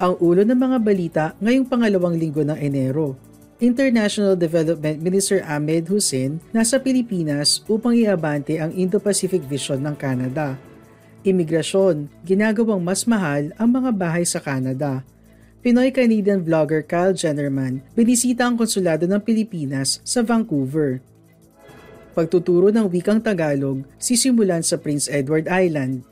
Ang ulo ng mga balita ngayong pangalawang linggo ng Enero. International Development Minister Ahmed Hussein nasa Pilipinas upang iabante ang Indo-Pacific Vision ng Canada. Imigrasyon, ginagawang mas mahal ang mga bahay sa Canada. Pinoy-Canadian vlogger Kyle Jennerman binisita ang konsulado ng Pilipinas sa Vancouver. Pagtuturo ng wikang Tagalog sisimulan sa Prince Edward Island.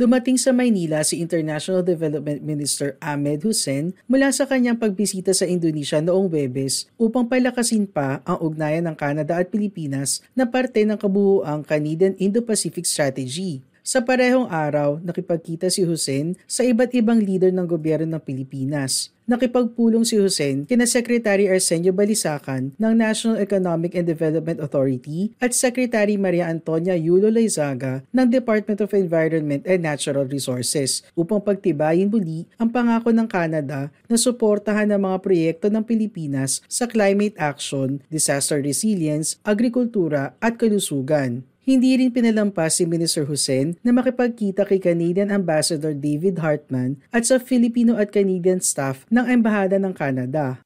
Dumating sa Maynila si International Development Minister Ahmed Hussein mula sa kanyang pagbisita sa Indonesia noong Webes upang palakasin pa ang ugnayan ng Canada at Pilipinas na parte ng kabuuang Canadian Indo-Pacific Strategy. Sa parehong araw, nakipagkita si Hussein sa iba't ibang leader ng gobyerno ng Pilipinas. Nakipagpulong si Hussein kina Secretary Arsenio Balisacan ng National Economic and Development Authority at Secretary Maria Antonia Yulo Laizaga ng Department of Environment and Natural Resources upang pagtibayin muli ang pangako ng Canada na suportahan ang mga proyekto ng Pilipinas sa climate action, disaster resilience, agrikultura at kalusugan. Hindi rin pinalampas si Minister Hussein na makipagkita kay Canadian Ambassador David Hartman at sa Filipino at Canadian staff ng Embahada ng Canada.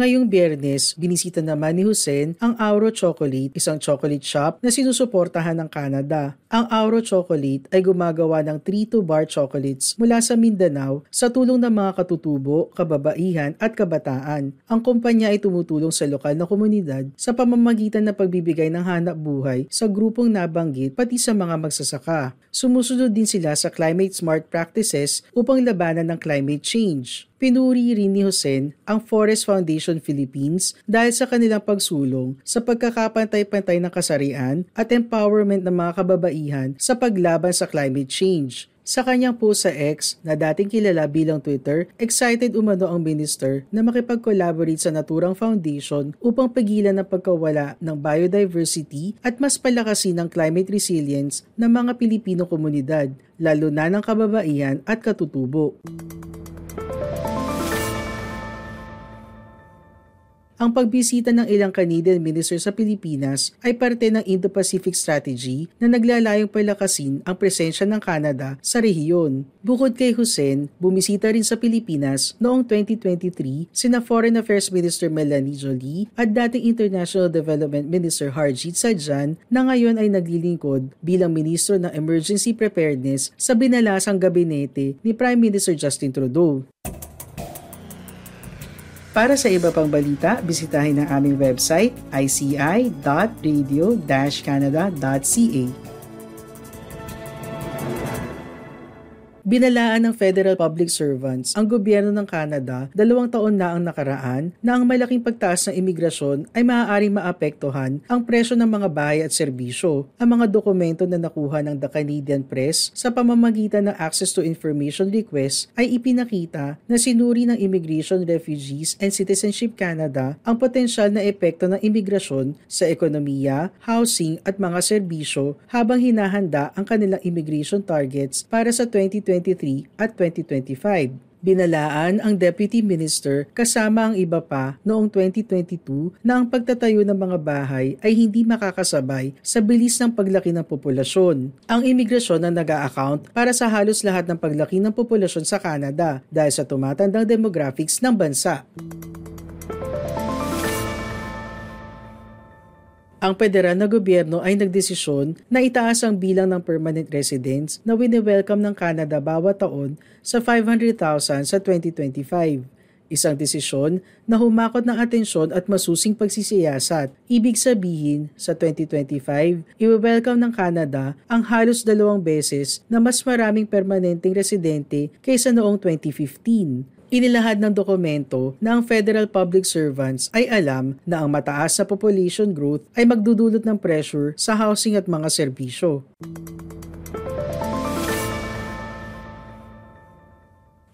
Ngayong biyernes, binisita naman ni Hussein ang Auro Chocolate, isang chocolate shop na sinusuportahan ng Canada. Ang Auro Chocolate ay gumagawa ng 3-to-bar chocolates mula sa Mindanao sa tulong ng mga katutubo, kababaihan at kabataan. Ang kumpanya ay tumutulong sa lokal na komunidad sa pamamagitan ng pagbibigay ng hanap buhay sa grupong nabanggit pati sa mga magsasaka. Sumusunod din sila sa climate smart practices upang labanan ng climate change. Pinuri rin ni Hussein ang Forest Foundation Philippines dahil sa kanilang pagsulong sa pagkakapantay-pantay ng kasarian at empowerment ng mga kababaihan sa paglaban sa climate change. Sa kanyang post sa X na dating kilala bilang Twitter, excited umano ang minister na makipag-collaborate sa Naturang Foundation upang pigilan ang pagkawala ng biodiversity at mas palakasin ang climate resilience ng mga Pilipino komunidad, lalo na ng kababaihan at katutubo. Ang pagbisita ng ilang Canadian minister sa Pilipinas ay parte ng Indo-Pacific Strategy na naglalayong palakasin ang presensya ng Canada sa rehiyon. Bukod kay Hussein, bumisita rin sa Pilipinas noong 2023 sina Foreign Affairs Minister Melanie Jolie at dating International Development Minister Harjit Sajjan na ngayon ay naglilingkod bilang Ministro ng Emergency Preparedness sa binalasang gabinete ni Prime Minister Justin Trudeau. Para sa iba pang balita, bisitahin ang aming website ici.radio-canada.ca. Binalaan ng federal public servants ang gobyerno ng Canada dalawang taon na ang nakaraan na ang malaking pagtaas ng imigrasyon ay maaaring maapektuhan ang presyo ng mga bahay at serbisyo. Ang mga dokumento na nakuha ng The Canadian Press sa pamamagitan ng Access to Information Request ay ipinakita na sinuri ng Immigration, Refugees and Citizenship Canada ang potensyal na epekto ng imigrasyon sa ekonomiya, housing at mga serbisyo habang hinahanda ang kanilang immigration targets para sa 2020 2023 at 2025. Binalaan ang Deputy Minister kasama ang iba pa noong 2022 na ang pagtatayo ng mga bahay ay hindi makakasabay sa bilis ng paglaki ng populasyon. Ang imigrasyon ang nag-a-account para sa halos lahat ng paglaki ng populasyon sa Canada dahil sa tumatandang demographics ng bansa. Ang federal na gobyerno ay nagdesisyon na itaas ang bilang ng permanent residents na wini-welcome ng Canada bawat taon sa 500,000 sa 2025. Isang desisyon na humakot ng atensyon at masusing pagsisiyasat. Ibig sabihin, sa 2025, i-welcome ng Canada ang halos dalawang beses na mas maraming permanenteng residente kaysa noong 2015 Inilahad ng dokumento na ang federal public servants ay alam na ang mataas na population growth ay magdudulot ng pressure sa housing at mga serbisyo.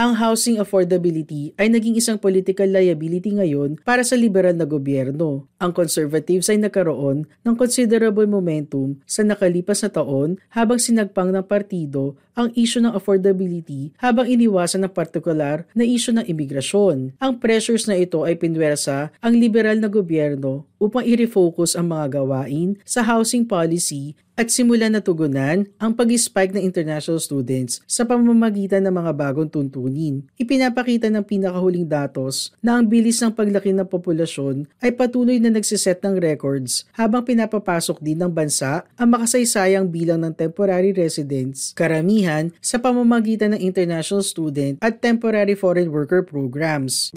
ang housing affordability ay naging isang political liability ngayon para sa liberal na gobyerno. Ang conservatives ay nagkaroon ng considerable momentum sa nakalipas na taon habang sinagpang ng partido ang issue ng affordability habang iniwasan ng partikular na issue ng imigrasyon. Ang pressures na ito ay pinwersa ang liberal na gobyerno upang i-refocus ang mga gawain sa housing policy at simulan na tugunan ang pag-spike ng international students sa pamamagitan ng mga bagong tuntunin. Ipinapakita ng pinakahuling datos na ang bilis ng paglaki ng populasyon ay patuloy na nagsiset ng records habang pinapapasok din ng bansa ang makasaysayang bilang ng temporary residents, karamihan sa pamamagitan ng international student at temporary foreign worker programs.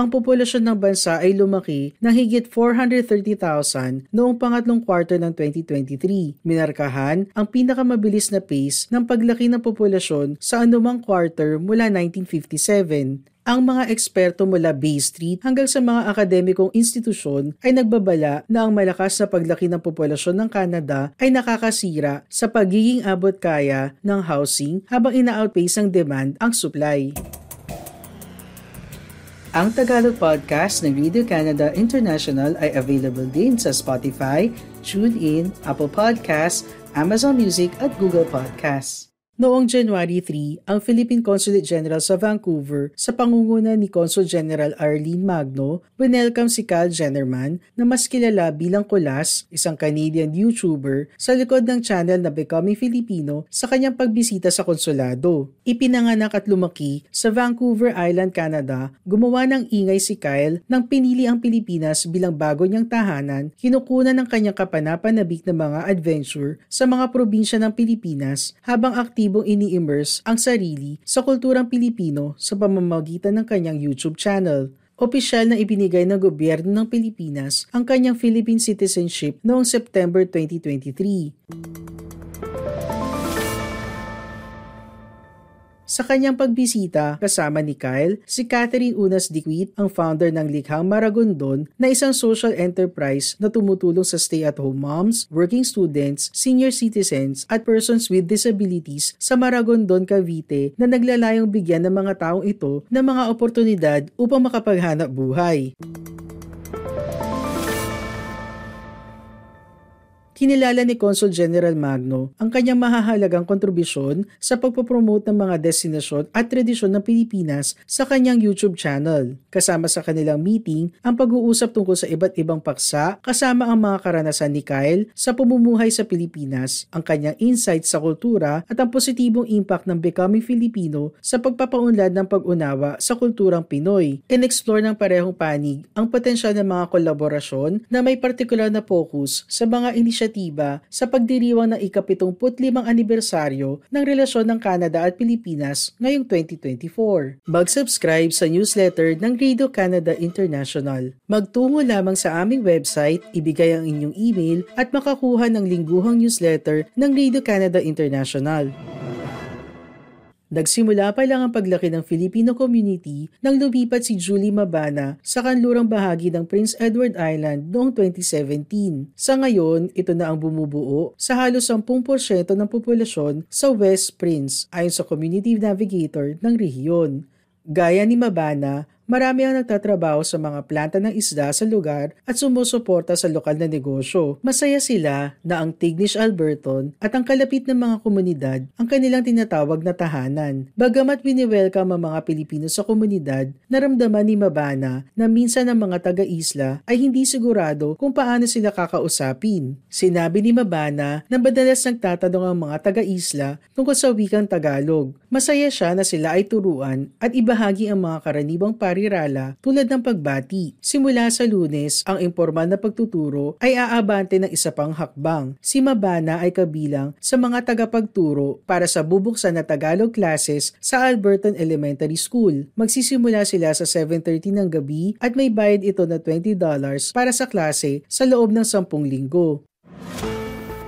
ang populasyon ng bansa ay lumaki ng higit 430,000 noong pangatlong quarter ng 2023. Minarkahan ang pinakamabilis na pace ng paglaki ng populasyon sa anumang quarter mula 1957 ang mga eksperto mula Bay Street hanggang sa mga akademikong institusyon ay nagbabala na ang malakas na paglaki ng populasyon ng Canada ay nakakasira sa pagiging abot kaya ng housing habang ina-outpace ang demand ang supply. Ang Tagalog podcast ng Radio Canada International ay available din sa Spotify, TuneIn, Apple Podcasts, Amazon Music at Google Podcasts. Noong January 3, ang Philippine Consulate General sa Vancouver sa pangunguna ni Consul General Arlene Magno, winelcome si Kyle Jennerman na mas kilala bilang Kulas, isang Canadian YouTuber, sa likod ng channel na Becoming Filipino sa kanyang pagbisita sa konsulado. Ipinanganak at lumaki sa Vancouver Island, Canada, gumawa ng ingay si Kyle nang pinili ang Pilipinas bilang bago niyang tahanan, kinukunan ng kanyang kapanapanabik na mga adventure sa mga probinsya ng Pilipinas habang aktibo aktibong ini-immerse ang sarili sa kulturang Pilipino sa pamamagitan ng kanyang YouTube channel. Opisyal na ibinigay ng gobyerno ng Pilipinas ang kanyang Philippine citizenship noong September 2023. Sa kanyang pagbisita kasama ni Kyle, si Catherine Unas Diquit, ang founder ng Likhang Maragondon na isang social enterprise na tumutulong sa stay-at-home moms, working students, senior citizens at persons with disabilities sa Maragondon, Cavite na naglalayong bigyan ng mga taong ito ng mga oportunidad upang makapaghanap buhay. Kinilala ni Consul General Magno ang kanyang mahahalagang kontribusyon sa pagpopromote ng mga destinasyon at tradisyon ng Pilipinas sa kanyang YouTube channel. Kasama sa kanilang meeting ang pag-uusap tungkol sa iba't ibang paksa kasama ang mga karanasan ni Kyle sa pumumuhay sa Pilipinas, ang kanyang insights sa kultura at ang positibong impact ng Becoming Filipino sa pagpapaunlad ng pag-unawa sa kulturang Pinoy. In-explore ng parehong panig ang potensyal ng mga kolaborasyon na may partikular na focus sa mga inisyatiba inisyatiba sa pagdiriwang ng ika-75 anibersaryo ng relasyon ng Canada at Pilipinas ngayong 2024. Mag-subscribe sa newsletter ng Radio Canada International. Magtungo lamang sa aming website, ibigay ang inyong email at makakuha ng lingguhang newsletter ng Radio Canada International. Nagsimula pa lang ang paglaki ng Filipino community nang lumipat si Julie Mabana sa kanlurang bahagi ng Prince Edward Island noong 2017. Sa ngayon, ito na ang bumubuo sa halos 10% ng populasyon sa West Prince ayon sa Community Navigator ng rehiyon. Gaya ni Mabana, Marami ang nagtatrabaho sa mga planta ng isda sa lugar at sumusuporta sa lokal na negosyo. Masaya sila na ang Tignish Alberton at ang kalapit ng mga komunidad ang kanilang tinatawag na tahanan. Bagamat wini-welcome ang mga Pilipino sa komunidad, naramdaman ni Mabana na minsan ang mga taga-isla ay hindi sigurado kung paano sila kakausapin. Sinabi ni Mabana na madalas nagtatanong ang mga taga-isla tungkol sa wikang Tagalog. Masaya siya na sila ay turuan at ibahagi ang mga karaniwang pari parirala tulad ng pagbati. Simula sa lunes, ang informal na pagtuturo ay aabante ng isa pang hakbang. Si Mabana ay kabilang sa mga tagapagturo para sa bubuksan na Tagalog classes sa Alberton Elementary School. Magsisimula sila sa 7.30 ng gabi at may bayad ito na $20 para sa klase sa loob ng 10 linggo.